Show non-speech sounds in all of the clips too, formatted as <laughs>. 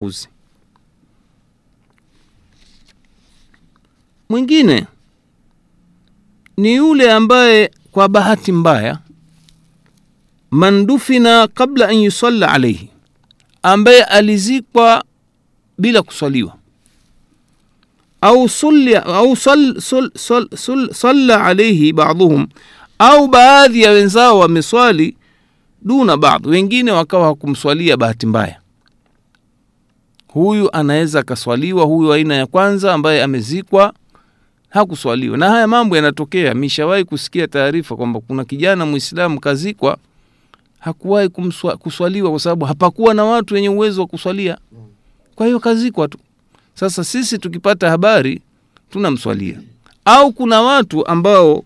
uzi. Mwingine ni yule ambaye kwa bahati mbaya mandufina kabla an yusalla alaihi, ambaye alizikwa bila kuswaliwa au salla au sal, sal, sal, sal, salla alaihi baadhuhum, au baadhi ya wenzao wameswali duna baadhi, wengine wakawa hakumswalia bahati mbaya. Huyu anaweza akaswaliwa, huyu aina ya kwanza ambaye amezikwa hakuswaliwa. Na haya mambo yanatokea. Mishawahi kusikia taarifa kwamba kuna kijana Mwislamu kazikwa, hakuwahi kuswaliwa kwa sababu hapakuwa na watu wenye uwezo wa kuswalia, kwa hiyo kazikwa tu. Sasa sisi tukipata habari tunamswalia, au kuna watu ambao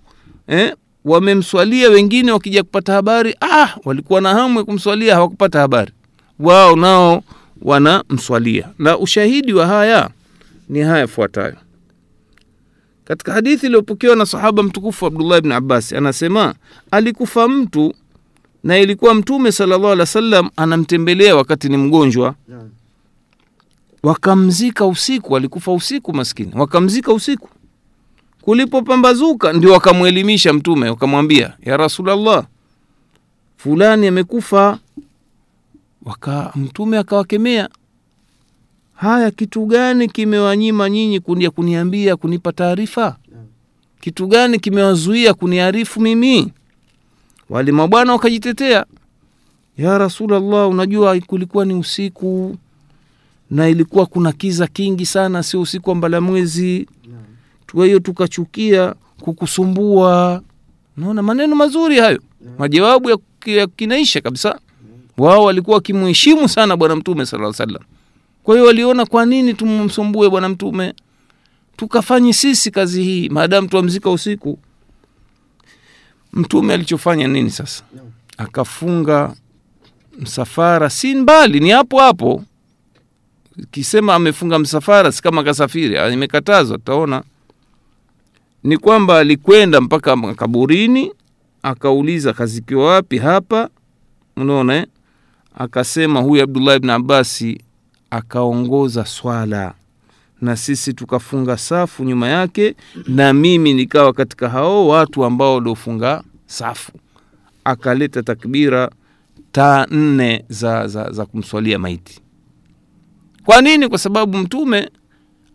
eh, wamemswalia, wengine wakija kupata habari ah, walikuwa na hamu ya kumswalia hawakupata habari, wao nao wanamswalia. Na ushahidi wa haya ni haya fuatayo. Katika hadithi iliyopokewa na sahaba mtukufu Abdullah ibn Abbas anasema, alikufa mtu na ilikuwa Mtume sallallahu alaihi wasallam anamtembelea wakati ni mgonjwa wakamzika usiku, alikufa usiku maskini, wakamzika usiku. Kulipopambazuka ndio wakamwelimisha Mtume, wakamwambia ya rasulllah fulani amekufa. Waka Mtume akawakemea, haya, kitu gani kimewanyima nyinyi kunia kuniambia kunipa taarifa? Kitu gani kimewazuia kuniarifu mimi? Wale mabwana wakajitetea, ya rasulllah unajua kulikuwa ni usiku na ilikuwa kuna kiza kingi sana, sio usiku wa mbala mwezi hiyo tukachukia kukusumbua. Naona maneno mazuri hayo, majawabu ya, ya kinaisha kabisa. Wao walikuwa wakimheshimu sana Bwana Mtume sala salam. Kwa hiyo waliona, kwa nini tumsumbue Bwana Mtume, tukafanye sisi kazi hii maadamu tuamzika usiku. Mtume alichofanya nini sasa? Akafunga msafara, si mbali, ni hapo hapo kisema amefunga msafara si kama kasafiri, imekatazwa. Tutaona ni kwamba alikwenda mpaka makaburini, akauliza kazikiwa wapi hapa, unaona eh? Akasema huyu Abdullah ibn Abbasi akaongoza swala na sisi tukafunga safu nyuma yake, na mimi nikawa katika hao watu ambao waliofunga safu. Akaleta takbira taa nne za, za, za kumswalia maiti. Kwa nini? Kwa sababu Mtume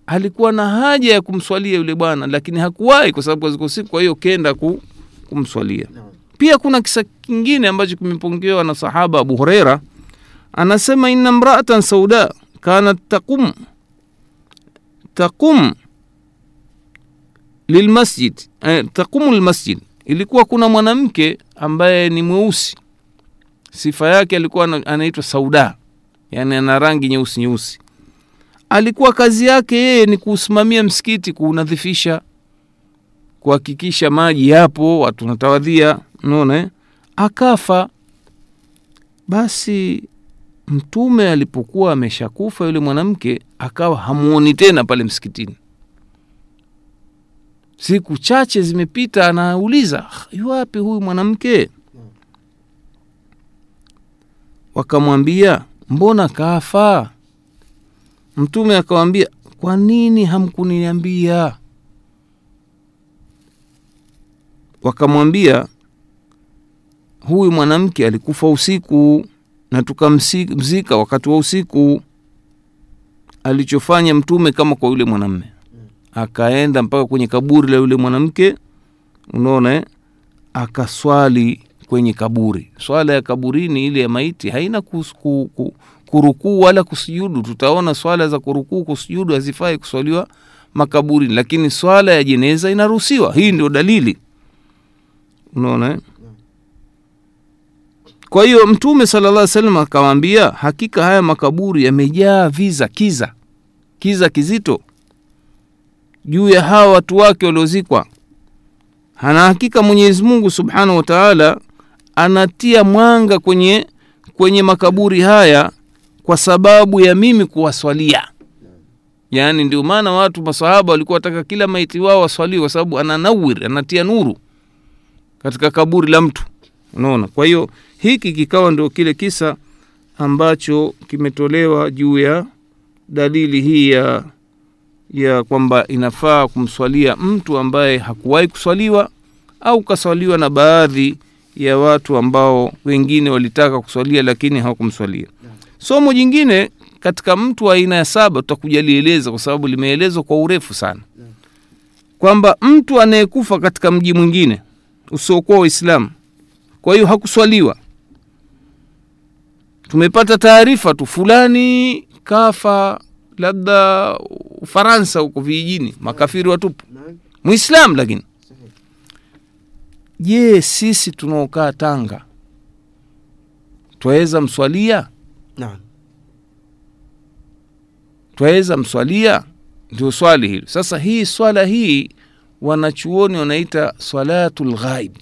alikuwa na haja ya kumswalia yule bwana, lakini hakuwahi kwa sababu ziko siku, kwa hiyo kenda ku, kumswalia. Pia kuna kisa kingine ambacho kimepongewa na sahaba Abu hureira anasema inna mraatan sauda kanat taqum taqum lilmasjid eh, taqumu lilmasjid, ilikuwa kuna mwanamke ambaye ni mweusi, sifa yake alikuwa anaitwa Sauda yani ana rangi nyeusi nyeusi. Alikuwa kazi yake yeye ni kuusimamia msikiti, kuunadhifisha, kuhakikisha maji yapo, watu natawadhia, unaona. Akafa. Basi Mtume alipokuwa ameshakufa yule mwanamke, akawa hamuoni tena pale msikitini. Siku chache zimepita, anauliza yuwapi huyu mwanamke? Wakamwambia mbona kafa? Mtume akawambia, kwa nini hamkuniambia? Wakamwambia, huyu mwanamke alikufa usiku na tukamzika wakati wa usiku. Alichofanya Mtume kama kwa yule mwanamme, akaenda mpaka kwenye kaburi la yule mwanamke, unaona eh? Akaswali kwenye kaburi. Swala ya kaburini ile ya maiti haina kus, ku, ku, kurukuu wala kusujudu. Tutaona swala za kurukuu kusujudu hazifai kuswaliwa makaburini, lakini swala ya jeneza inaruhusiwa. Hii ndio dalili, unaona eh? Kwa hiyo Mtume sallallahu salam akawaambia, hakika haya makaburi yamejaa viza, kiza, kiza kizito juu ya hawa watu wake waliozikwa. Hana hakika Mwenyezi Mungu subhanahu wataala anatia mwanga kwenye, kwenye makaburi haya kwa sababu ya mimi kuwaswalia. Yaani ndio maana watu masahaba walikuwa wataka kila maiti wao waswaliwe, kwa sababu ananawir, anatia nuru katika kaburi la mtu, unaona. Kwa hiyo hiki kikawa ndio kile kisa ambacho kimetolewa juu ya dalili hii ya ya kwamba inafaa kumswalia mtu ambaye hakuwahi kuswaliwa au kaswaliwa na baadhi ya watu ambao wengine walitaka kuswalia lakini hawakumswalia. Somo jingine katika mtu wa aina ya saba tutakuja lieleza kwa sababu limeelezwa kwa urefu sana. Kwamba mtu anayekufa katika mji mwingine usiokuwa waislamu kwa hiyo hakuswaliwa tumepata taarifa tu fulani kafa labda ufaransa huko vijijini makafiri watupu. Muislam lakini. Je sisi tunaokaa tanga twaweza mswalia? Naam. Twaweza mswalia? Ndio swali hilo sasa hii swala hii wanachuoni wanaita swalatu lghaib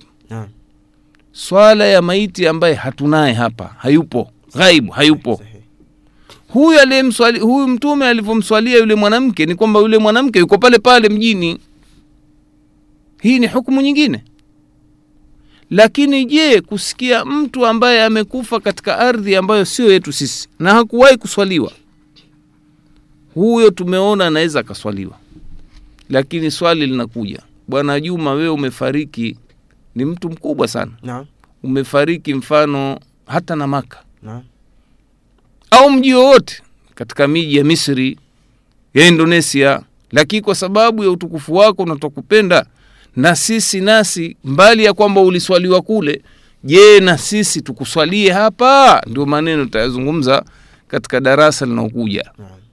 swala ya maiti ambaye hatunaye hapa hayupo ghaibu hayupo. Huyu aliyemswali huyu mtume alivyomswalia yule mwanamke ni kwamba yule mwanamke yuko pale pale mjini. Hii ni hukumu nyingine. Lakini je kusikia mtu ambaye amekufa katika ardhi ambayo sio yetu sisi na hakuwahi kuswaliwa? Huyo tumeona anaweza akaswaliwa. Lakini swali linakuja bwana juma wewe umefariki. Ni mtu mkubwa sana. Na umefariki mfano hata na maka au mji wowote katika miji ya misri ya indonesia lakini kwa sababu ya utukufu wako na tukupenda na sisi nasi mbali ya kwamba uliswaliwa kule je na sisi tukuswalie hapa? Ndio maneno tutayazungumza katika darasa linaokuja.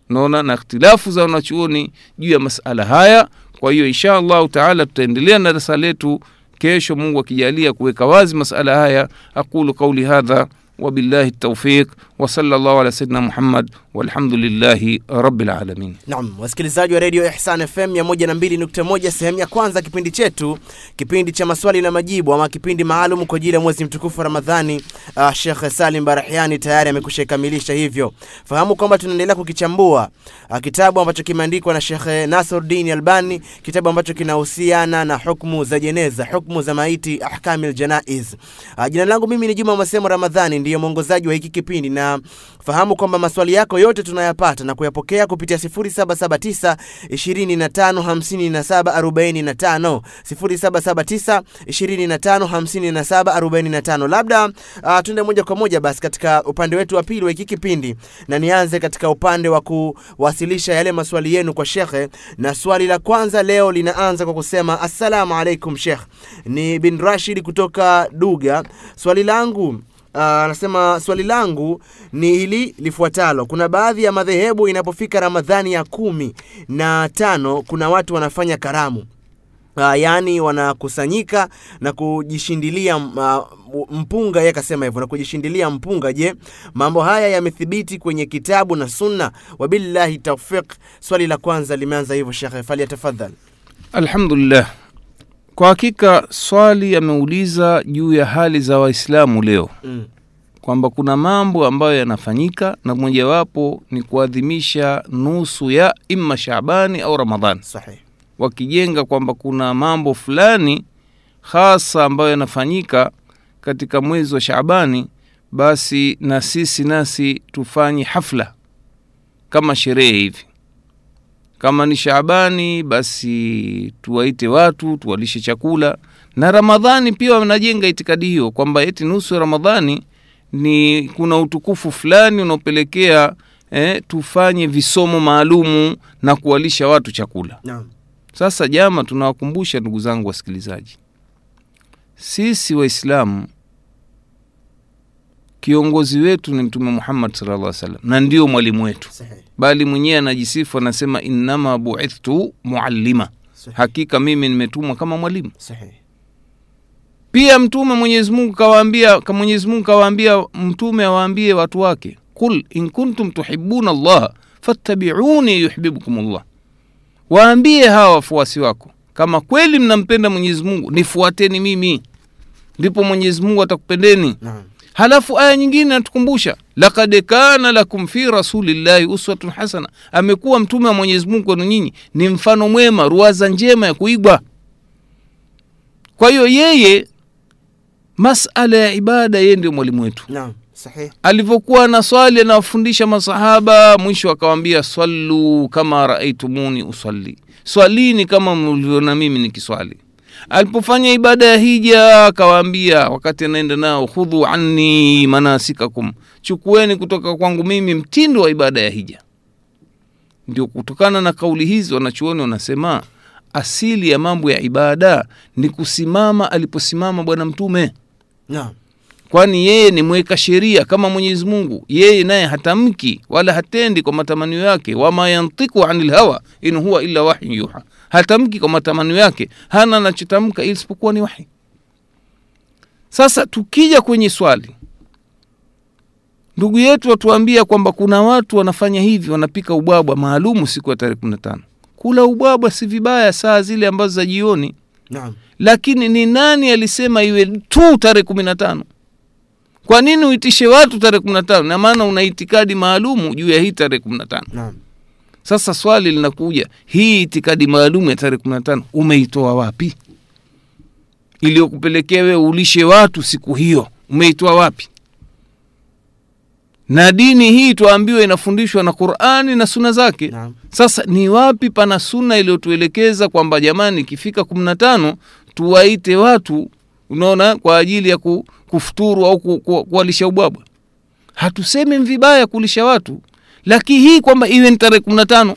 Naona na ikhtilafu za wanachuoni juu ya masala haya. Kwa hiyo insha allahu taala tutaendelea na darasa letu. Kesho mungu akijalia kuweka wazi masala haya aqulu qauli hadha وبالله التوفيق وصلى الله على سيدنا محمد walhamdulillahi rabilalamin Naam, wasikilizaji wa redio Ihsan FM 102.1 sehemu ya kwanza kipindi chetu, kipindi cha maswali na majibu ama kipindi maalum kwa ajili ya mwezi mtukufu wa Ramadhani. Uh, Sheikh Salim Barahiani tayari amekwisha ikamilisha hivyo. Fahamu kwamba tunaendelea kukichambua uh, kitabu ambacho kimeandikwa na Sheikh Nasruddin Albani, kitabu ambacho kinahusiana na hukumu za jeneza, hukumu za maiti, ahkamil janaiz. Uh, jina langu mimi ni Juma Masemo Ramadhani, ndiyo mwongozaji wa hiki kipindi na fahamu kwamba maswali yako yote tunayapata na kuyapokea kupitia 0779 255745 0779 255745 labda uh, tuende moja kwa moja basi katika upande wetu wa pili wa hiki kipindi na nianze katika upande wa kuwasilisha yale maswali yenu kwa shekhe. Na swali la kwanza leo linaanza kwa kusema assalamu alaikum shekh ni bin rashid kutoka duga. Swali langu Ah, anasema swali langu ni hili lifuatalo. Kuna baadhi ya madhehebu inapofika ramadhani ya kumi na tano kuna watu wanafanya karamu. Uh, yaani wanakusanyika na kujishindilia uh, mpunga. Yeye akasema hivyo na kujishindilia mpunga je mambo haya yamethibiti kwenye kitabu na sunna? Wabillahi tawfiq. swali la kwanza limeanza hivyo shekhe falyatafadhal alhamdulillah kwa hakika swali ameuliza juu ya hali za waislamu leo mm. kwamba kuna mambo ambayo yanafanyika na mojawapo ni kuadhimisha nusu ya imma shabani au ramadhani sahih wakijenga kwamba kuna mambo fulani hasa ambayo yanafanyika katika mwezi wa shabani basi na sisi nasi tufanye hafla kama sherehe hivi. Kama ni Shaabani, basi tuwaite watu tuwalishe chakula, na Ramadhani pia wanajenga itikadi hiyo kwamba eti nusu ya Ramadhani ni kuna utukufu fulani unaopelekea eh, tufanye visomo maalumu na kuwalisha watu chakula. naam. Sasa jama, tunawakumbusha ndugu zangu wasikilizaji, sisi Waislamu kiongozi wetu ni Mtume Muhammad sallallahu alaihi wasallam na ndio mwalimu wetu, bali mwenyewe anajisifu anasema, innama buithtu muallima, sahih hakika mimi nimetumwa kama mwalimu. Pia Mtume mwenyezimungu kawaambia, mwenyezimungu kawaambia mtume awaambie watu wake, qul in kuntum tuhibuna llaha fattabiuni yuhibbukum llah waambie hawa wafuasi wako kama kweli mnampenda Mwenyezi Mungu nifuateni mimi, ndipo Mwenyezi Mungu atakupendeni. naam Halafu aya nyingine natukumbusha, lakad kana lakum fi rasulillahi uswatun hasana, amekuwa mtume wa Mwenyezi Mungu kwenu nyinyi ni mfano mwema, ruwaza njema ya kuigwa. Kwa hiyo yeye, masala ya ibada, yeye ndio mwalimu wetu. naam alivyokuwa na swali anawafundisha masahaba mwisho akawambia sallu kama raaitumuni usalli swalini kama mlivyoona mimi nikiswali alipofanya ibada ya hija akawaambia wakati anaenda nao khudhu anni manasikakum. Chukueni kutoka kwangu mimi mtindo wa ibada ya hija. Ndio kutokana na kauli hizi wanachuoni wanasema asili ya mambo ya ibada ni kusimama aliposimama bwana mtume. Naam. kwani yeye ni mweka sheria kama mwenyezi mungu. Yeye naye hatamki wala hatendi kwa matamanio yake. Wama yantiku ani hawa in huwa illa wahyu yuha hatamki kwa matamanio yake. Hana anachotamka isipokuwa ni wahi. Sasa tukija kwenye swali ndugu yetu watuambia kwamba kuna watu wanafanya hivi wanapika ubwabwa maalumu siku ya tarehe kumi na tano. Kula ubwabwa si vibaya saa zile ambazo za jioni. Naam. lakini ni nani alisema iwe tu tarehe kumi na tano? Kwa nini uitishe watu tarehe kumi na tano? Na maana una itikadi maalumu juu ya hii tarehe kumi na tano. Naam. Sasa swali linakuja hii itikadi maalum ya tarehe kumi na tano umeitoa wapi? Iliyokupelekea wewe ulishe watu siku hiyo umeitoa wapi? Na dini hii tuambiwe inafundishwa na qurani na suna zake. Na. sasa ni wapi pana suna iliyotuelekeza kwamba jamani ikifika kumi na tano tuwaite watu unaona kwa ajili ya ku, kufuturu au ku, ku, kuwalisha ubwabwa? Hatusemi vibaya kulisha watu lakini hii kwamba iwe ni tarehe kumi na tano.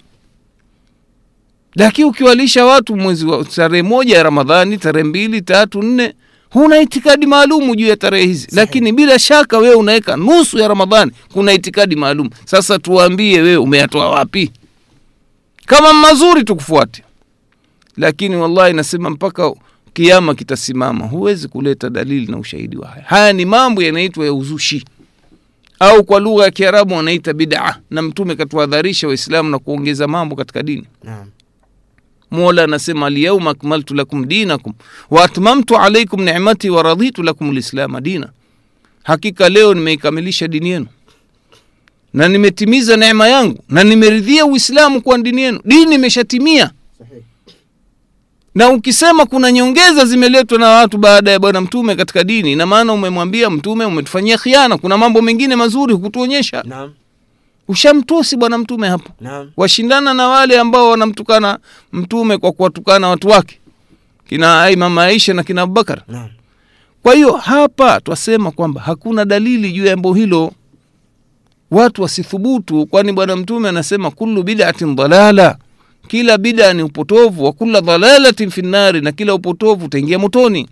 Lakini ukiwalisha watu mwezi wa tarehe moja ya ramadhani tarehe mbili tatu nne huna itikadi maalumu juu ya tarehe hizi. Lakini bila shaka wewe unaweka nusu ya ramadhani kuna itikadi maalum sasa tuwambie wewe umeyatoa wapi? Kama mazuri tukufuate. Lakini wallahi nasema mpaka kiama kitasimama. Huwezi kuleta dalili na ushahidi wa haya. Haya ni mambo yanaitwa ya uzushi au kwa lugha ya kiarabu wanaita bid'a. Na mtume katuadharisha waislamu na kuongeza mambo katika dini. Naam. mola anasema alyauma akmaltu lakum dinakum wa atmamtu alaikum nimati wa raditu lakum lislama dina. Hakika leo nimeikamilisha dini yenu. Na nimetimiza neema yangu. Na nimeridhia uislamu kuwa dini yenu. Dini imeshatimia. Sahihi. Na ukisema kuna nyongeza zimeletwa na watu baada ya bwana mtume katika dini ina maana umemwambia mtume umetufanyia khiana kuna mambo mengine mazuri hukutuonyesha Naam. ushamtusi bwana mtume hapo Naam. washindana na wale ambao wanamtukana mtume kwa kuwatukana watu wake kina imam aisha na kina abubakar Naam. kwa hiyo hapa twasema kwamba hakuna dalili juu ya jambo hilo watu wasithubutu kwani bwana mtume anasema kullu bidatin dalala kila bida ni upotovu wa kula dhalalatin fi nnari na kila upotovu utaingia motoni.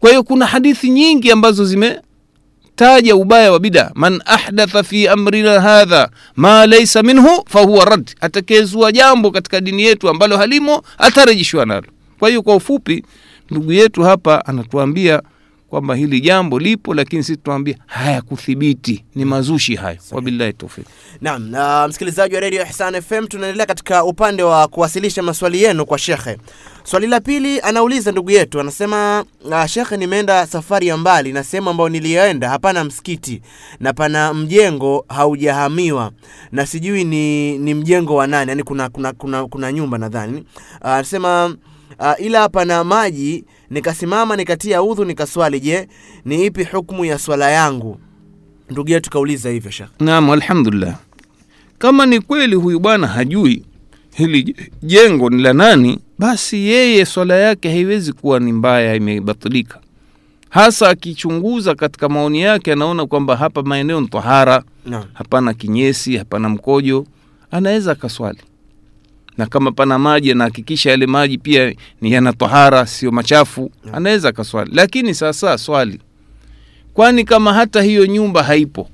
Kwa hiyo kuna hadithi nyingi ambazo zimetaja ubaya wa bida. Man ahdatha fi amrina hadha ma laisa minhu fahuwa rad. Atakezua jambo katika dini yetu ambalo halimo atarejeshwa nalo. Kwa hiyo kwa ufupi ndugu yetu hapa anatuambia kwamba hili jambo lipo lakini sisi tunawambia hayakuthibiti ni mazushi hayo wabillahi taufik Naam, na msikilizaji wa redio Ihsan FM tunaendelea katika upande wa kuwasilisha maswali yenu kwa shekhe. Swali la pili anauliza ndugu yetu, anasema uh, shekhe, nimeenda safari ya mbali na sehemu ambayo niliyoenda hapana msikiti na pana mjengo haujahamiwa na sijui ni, ni mjengo wa nani, yani kuna, kuna, kuna, kuna nyumba nadhani. Uh, anasema uh, ila pana maji, nikasimama nikatia udhu nikaswali. Je, ni ipi hukumu ya swala yangu? Ndugu yetu kauliza hivyo shekhe. naam alhamdulillah kama ni kweli huyu bwana hajui hili jengo ni la nani basi yeye swala yake haiwezi kuwa ni mbaya imebatilika hasa akichunguza katika maoni yake anaona kwamba hapa maeneo ni tahara no. hapana kinyesi hapana mkojo anaweza akaswali na kama pana maji anahakikisha yale maji pia ni yana tahara sio machafu. Anaweza akaswali. Lakini sasa swali. Kwani kama hata hiyo nyumba haipo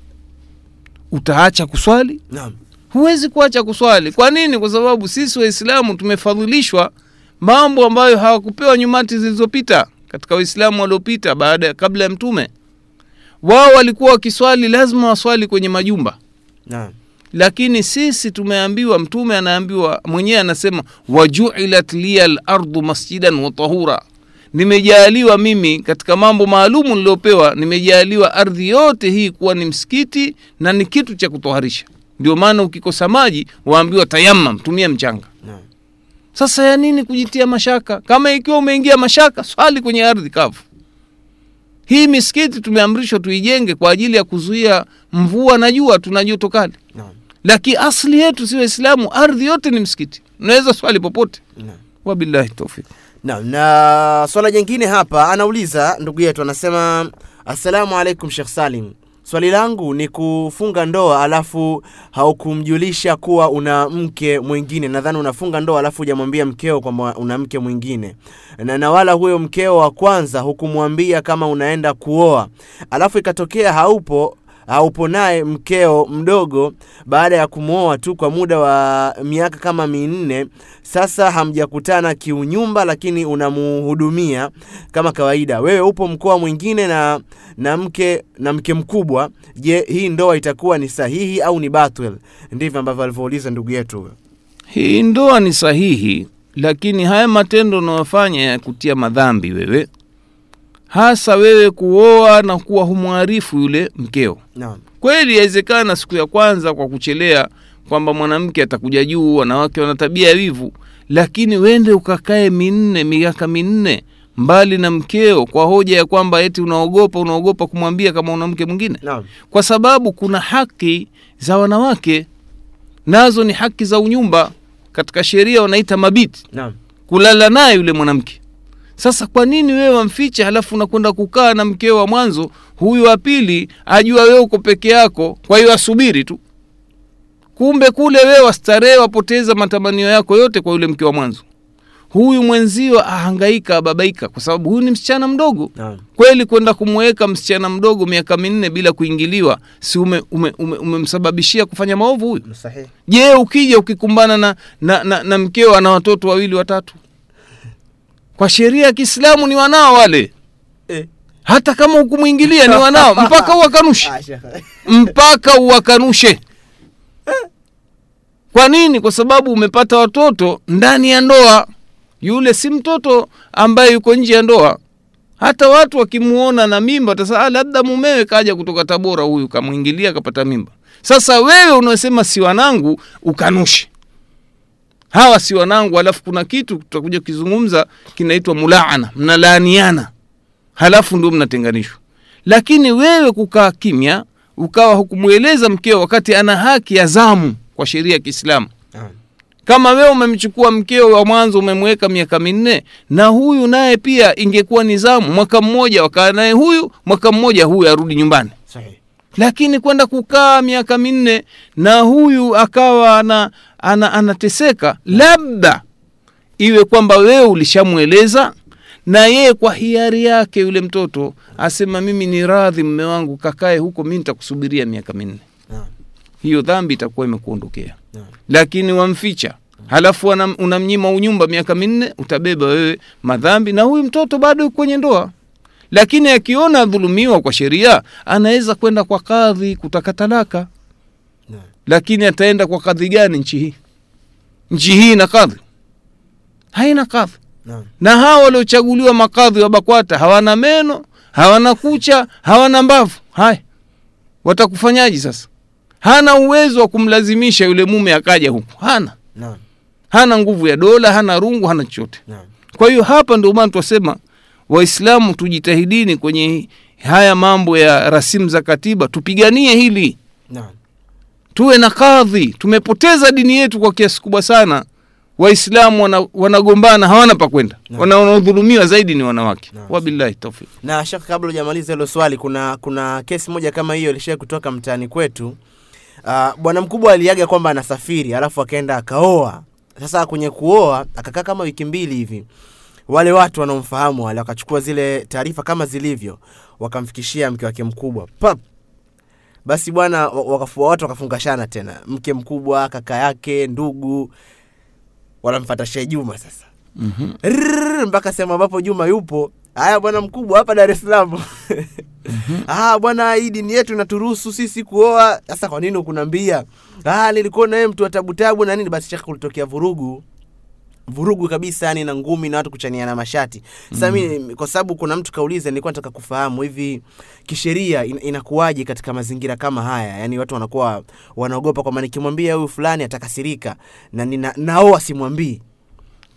utaacha kuswali? Naam. huwezi kuacha kuswali. Kwa nini? Kwa sababu sisi waislamu tumefadhilishwa mambo ambayo hawakupewa nyumati zilizopita katika waislamu waliopita baada kabla ya mtume. Wao walikuwa wakiswali lazima waswali kwenye majumba. Naam. Lakini sisi tumeambiwa mtume anaambiwa mwenyewe anasema wajuilat liya lardu masjidan wa tahura. Nimejaaliwa mimi katika mambo maalumu niliopewa nimejaaliwa ardhi yote hii kuwa ni msikiti na ni kitu cha kutoharisha. Ndio maana ukikosa maji waambiwa tayamam tumia mchanga. Sasa ya nini kujitia mashaka? Kama ikiwa umeingia mashaka swali kwenye ardhi kavu. Hii misikiti tumeamrishwa tuijenge kwa ajili ya kuzuia mvua na jua tuna joto kali Naam. Lakini asli yetu si waislamu ardhi yote ni msikiti. Unaweza swali popote. Wabillahi taufik Na, na swala jingine hapa anauliza ndugu yetu anasema assalamu alaikum Sheikh Salim. Swali langu ni kufunga ndoa alafu haukumjulisha kuwa una mke mwingine. Nadhani unafunga ndoa alafu hujamwambia mkeo kwamba una mke mwingine, na, na wala huyo mkeo wa kwanza hukumwambia kama unaenda kuoa, alafu ikatokea haupo haupo naye mkeo mdogo baada ya kumwoa tu kwa muda wa miaka kama minne. Sasa hamjakutana kiunyumba, lakini unamuhudumia kama kawaida. Wewe upo mkoa mwingine na na mke na mke mkubwa. Je, hii ndoa itakuwa ni sahihi au ni batwel? Ndivyo ambavyo alivyouliza ndugu yetu hii ndoa ni sahihi lakini haya matendo unayofanya ya kutia madhambi wewe hasa wewe kuoa na kuwa humwarifu yule mkeo. Kweli yawezekana siku ya kwanza kwa kuchelea kwamba mwanamke atakuja juu wanawake wana tabia ya wivu lakini wende ukakae minne miaka minne mbali na mkeo kwa hoja ya kwamba eti unaogopa unaogopa kumwambia kama una mke mwingine. Kwa sababu kuna haki za wanawake nazo ni haki za unyumba katika sheria wanaita mabiti. Naam, kulala naye yule mwanamke sasa kwa nini wewe wamfiche halafu unakwenda kukaa na mkeo wa mwanzo? Huyu wa pili ajua wewe uko peke yako kwa hiyo asubiri tu. Kumbe kule wewe wastarehe wapoteza matamanio yako yote kwa yule mke wa mwanzo. Huyu mwenzio ahangaika ababaika kwa sababu huyu ni msichana mdogo. Naam, kweli kwenda kumweka msichana mdogo miaka minne bila kuingiliwa si umemsababishia ume, ume, ume kufanya maovu huyu? Je ukija ukikumbana na, na, na, na mkeo ana watoto wawili watatu kwa sheria ya kiislamu ni wanao wale. Eh. hata kama hukumwingilia ni wanao. Mpaka uwakanushe. Ah, mpaka uwakanushe. Kwa nini? Kwa sababu umepata watoto ndani ya ndoa. Yule si mtoto ambaye yuko nje ya ndoa. Hata watu wakimuona na mimba watasema "Ah, labda mumewe kaja kutoka tabora huyu kamwingilia kapata mimba. Sasa wewe unaosema si wanangu ukanushe hawa si wanangu alafu kuna kitu tutakuja kukizungumza kinaitwa mulaana mnalaaniana. Halafu ndio mnatenganishwa. Lakini wewe kukaa kimya ukawa hukumweleza mkeo wakati ana haki ya zamu kwa sheria ya kiislamu. Kama wewe umemchukua mkeo wa mwanzo umemweka miaka minne na huyu naye pia ingekuwa ni zamu mwaka mmoja wakaa naye huyu mwaka mmoja huyu arudi nyumbani. Sahihi. Lakini kwenda kukaa miaka minne na huyu akawa ana, ana, anateseka. Labda iwe kwamba wewe ulishamweleza na yeye kwa hiari yake yule mtoto asema mimi ni radhi mme wangu kakae huko mi nitakusubiria miaka minne. Hiyo dhambi itakuwa imekuondokea. Lakini wamficha. Halafu unamnyima unyumba miaka minne utabeba wewe madhambi na huyu mtoto bado kwenye ndoa lakini akiona adhulumiwa kwa sheria anaweza kwenda kwa kadhi kutaka talaka. Lakini ataenda kwa kadhi gani nchi hii? Nchi hii ina kadhi? Haina kadhi. Naam. na hawa waliochaguliwa makadhi wa bakwata hawana meno hawana kucha hawana mbavu. Haya watakufanyaji sasa? Hana uwezo wa kumlazimisha yule mume akaja huku hana. Naam, hana nguvu ya dola hana rungu hana chochote. Naam, kwa hiyo hapa ndio maana twasema waislamu tujitahidini kwenye haya mambo ya rasimu za katiba tupiganie hili. Na. tuwe na kadhi. Tumepoteza dini yetu kwa kiasi kubwa sana. Waislamu wana, wanagombana hawana pa kwenda. Wanaodhulumiwa zaidi ni wanawake. Wabillahi taufik na shaka kabla hujamaliza hilo swali kuna kuna kesi moja kama hiyo ilishai kutoka mtaani kwetu. Uh, bwana mkubwa aliaga kwamba anasafiri alafu akaenda akaoa. Sasa kwenye kuoa akakaa kama wiki mbili hivi wale watu wanaomfahamu wale wakachukua zile taarifa kama zilivyo wakamfikishia mke wake mkubwa pap basi bwana wakafua watu wakafungashana tena mke mkubwa kaka yake ndugu wanamfata shee Juma sasa mm-hmm. Mpaka sehemu ambapo Juma yupo. Haya bwana mkubwa hapa Dar es Salaam. <laughs> Ah bwana, hii dini yetu inaturuhusu sisi kuoa. Sasa kwa nini ukunambia? Ah, nilikuwa naye mtu wa tabu tabu na nini, basi shaka kulitokea vurugu vurugu kabisa yani na ngumi na watu kuchaniana mashati sasa mm. kwa sababu kuna mtu kauliza nilikuwa nataka kufahamu hivi kisheria in, inakuwaje katika mazingira kama haya yani watu wanakuwa wanaogopa kwamba nikimwambia huyu fulani atakasirika na nina, nao asimwambii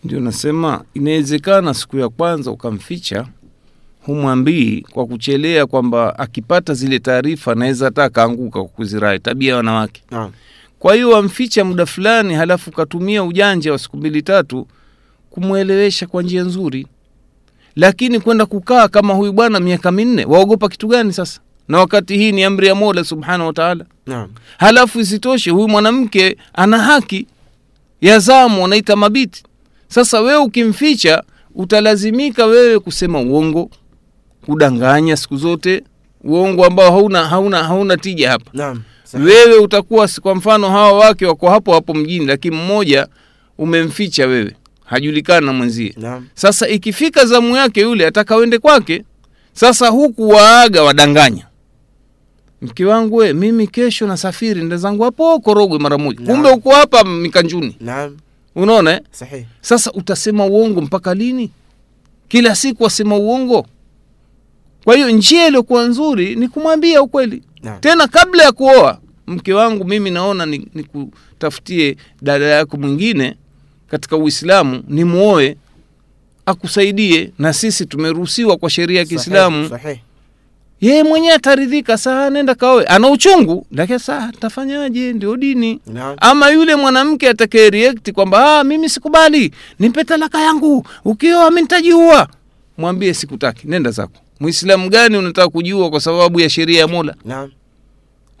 ndio nasema inawezekana siku ya kwanza ukamficha humwambii kwa kuchelea kwamba akipata zile taarifa anaweza hata akaanguka kwa kuzirai tabia ya wanawake Naam. Kwa hiyo wamficha muda fulani halafu katumia ujanja wa siku mbili tatu kumwelewesha kwa njia nzuri. Lakini kwenda kukaa kama huyu bwana miaka minne waogopa kitu gani sasa? Na wakati hii ni amri ya mola subhanahu wataala halafu isitoshe huyu mwanamke ana haki. Ya zamu wanaita mabiti. Sasa wewe ukimficha utalazimika wewe kusema uongo kudanganya siku zote uongo ambao hauna, hauna, hauna tija hapa. Naam. Wewe utakuwa kwa mfano hawa wake wako hapo hapo mjini lakini mmoja umemficha wewe hajulikana na mwenzie. Sasa ikifika zamu yake yule ataka wende kwake. Sasa huku waaga wadanganya. Mke wangu we mimi kesho nasafiri nda zangu hapo korogwe mara moja. Kumbe uko hapa mikanjuni. Naam. unaona eh? Sahihi. sasa utasema uongo mpaka lini? Kila siku wasema uongo. Kwa hiyo njia iliyokuwa nzuri ni kumwambia ukweli. Naam. tena kabla ya kuoa mke wangu mimi naona nikutafutie ni dada yako mwingine katika uislamu nimuoe akusaidie. Na sisi tumeruhusiwa kwa sheria ya kiislamu. yeye mwenyewe ataridhika saa nenda kaoe. Ana uchungu. Lakini saa tafanyaje ndio dini. Naam. ama yule mwanamke atakaye react kwamba ah, mimi sikubali. Nipe talaka yangu. Ukioa mi nitajiua. Mwambie sikutaki. Nenda zako. Mwislamu gani unataka kujiua kwa sababu ya sheria ya mola? Naam.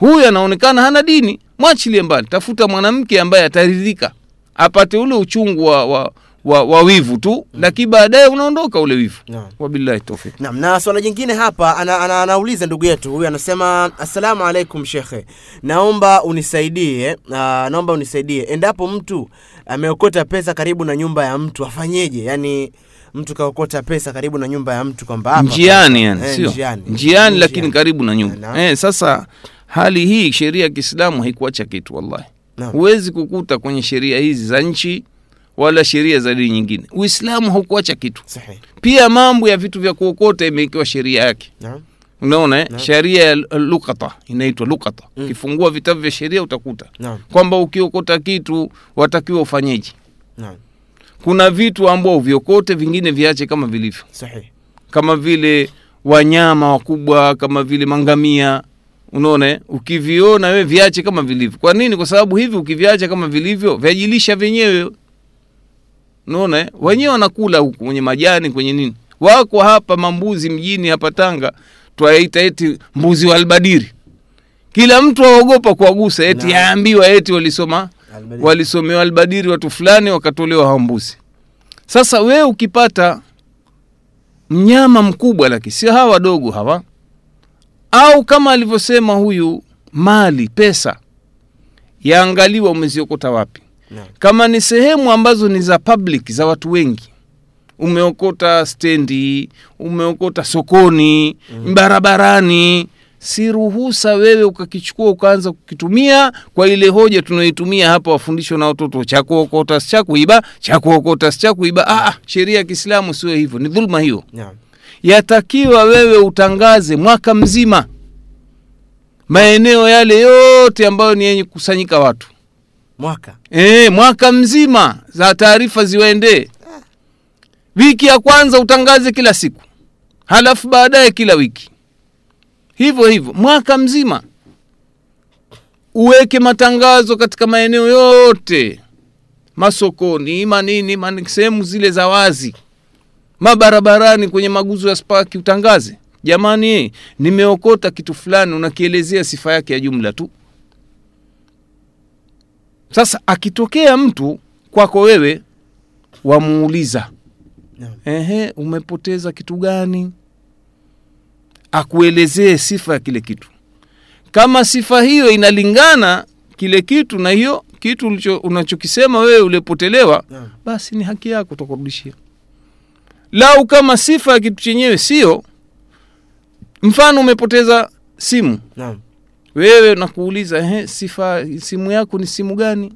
Huyu anaonekana hana dini. Mwachilie mbali. Tafuta mwanamke ambaye ataridhika. Apate ule uchungu wa, wa, wa, wa wivu tu mm. lakini baadaye unaondoka ule wivu. Naam. wabillahi tofik Naam, na swala jingine hapa ana, ana, anauliza ndugu yetu huyu anasema assalamu alaikum shekhe, naomba unisaidie uh, naomba unisaidie. Endapo mtu ameokota pesa karibu na nyumba ya mtu afanyeje? Yani mtu kaokota pesa karibu na nyumba ya mtu kwamba njiani yani eh, sio? njiani, njiani lakini karibu na nyumba. Na. eh, sasa hali hii sheria ya kiislamu haikuacha kitu wallahi. Huwezi kukuta kwenye sheria hizi za nchi wala sheria za dini nyingine. Uislamu haukuacha kitu. Sahi. pia mambo ya vitu vya kuokota imewekewa sheria yake. Unaona eh? Sheria ya lukata inaitwa lukata Mm. ukifungua vitabu vya sheria utakuta Naam. kwamba ukiokota kitu watakiwa ufanyeje? Kuna vitu ambao viokote vingine viache kama vilivyo. Kama vile wanyama wakubwa kama vile mangamia unaona eh? ukiviona we viache kama vilivyo. Kwa nini? Kwa sababu hivi ukiviacha kama vilivyo vyajilisha vyenyewe. Unaona eh? wenyewe wanakula huku kwenye majani kwenye nini. Wako hapa mambuzi mjini hapa tanga twaita eti mbuzi wa albadiri. Kila mtu aogopa kuwagusa eti yaambiwa eti walisoma Albadiri. walisomewa albadiri watu fulani wakatolewa hao mbuzi. Sasa wewe ukipata mnyama mkubwa lakini sio hawa wadogo hawa au kama alivyosema huyu mali pesa yaangaliwa umeziokota wapi Naam. kama ni sehemu ambazo ni za public za watu wengi umeokota stendi umeokota sokoni mm. barabarani si ruhusa wewe ukakichukua ukaanza kukitumia kwa ile hoja tunaoitumia hapa wafundishwa na watoto cha kuokota si cha kuiba cha kuokota si cha kuiba ah, ah, sheria ya kiislamu sio hivyo ni dhulma hiyo Naam. Yatakiwa wewe utangaze mwaka mzima. Maeneo yale yote ambayo ni yenye kusanyika watu. Mwaka. e, mwaka mzima za taarifa ziwaendee. Wiki ya kwanza utangaze kila siku halafu baadaye kila wiki. Hivyo hivyo mwaka mzima. Uweke matangazo katika maeneo yote. Masokoni manini mani- sehemu zile za wazi mabarabarani kwenye maguzo ya spaki utangaze jamani nimeokota kitu fulani unakielezea sifa yake ya jumla tu. Sasa akitokea mtu kwako wewe wamuuliza yeah. ehe umepoteza kitu gani? Akuelezee sifa ya kile kitu. Kama sifa hiyo inalingana kile kitu na hiyo kitu unachokisema wewe uliopotelewa yeah. basi ni haki yako utakurudishia lau kama sifa ya kitu chenyewe sio mfano umepoteza simu. Naam. wewe nakuuliza ehe, sifa simu yako ni simu gani?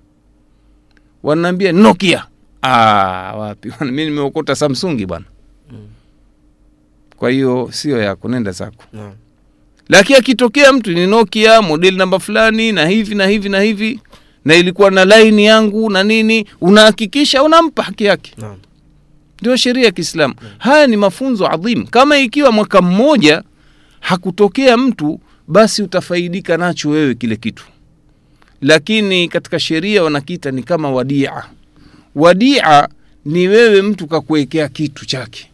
Wanaambia nokia. Aa, wapi? <laughs> Mi nimeokota samsungi bwana. Kwa hiyo sio yako nenda zako. Naam. lakini akitokea mtu ni nokia modeli namba fulani na hivi na hivi na hivi na ilikuwa na laini yangu na nini unahakikisha unampa haki yake. Naam. Ndio sheria ya kiislamu. Haya ni mafunzo adhimu kama ikiwa mwaka mmoja hakutokea mtu basi utafaidika nacho wewe kile kitu. Lakini katika sheria wanakiita ni kama wadia. Wadia ni wewe mtu kakuwekea kitu chake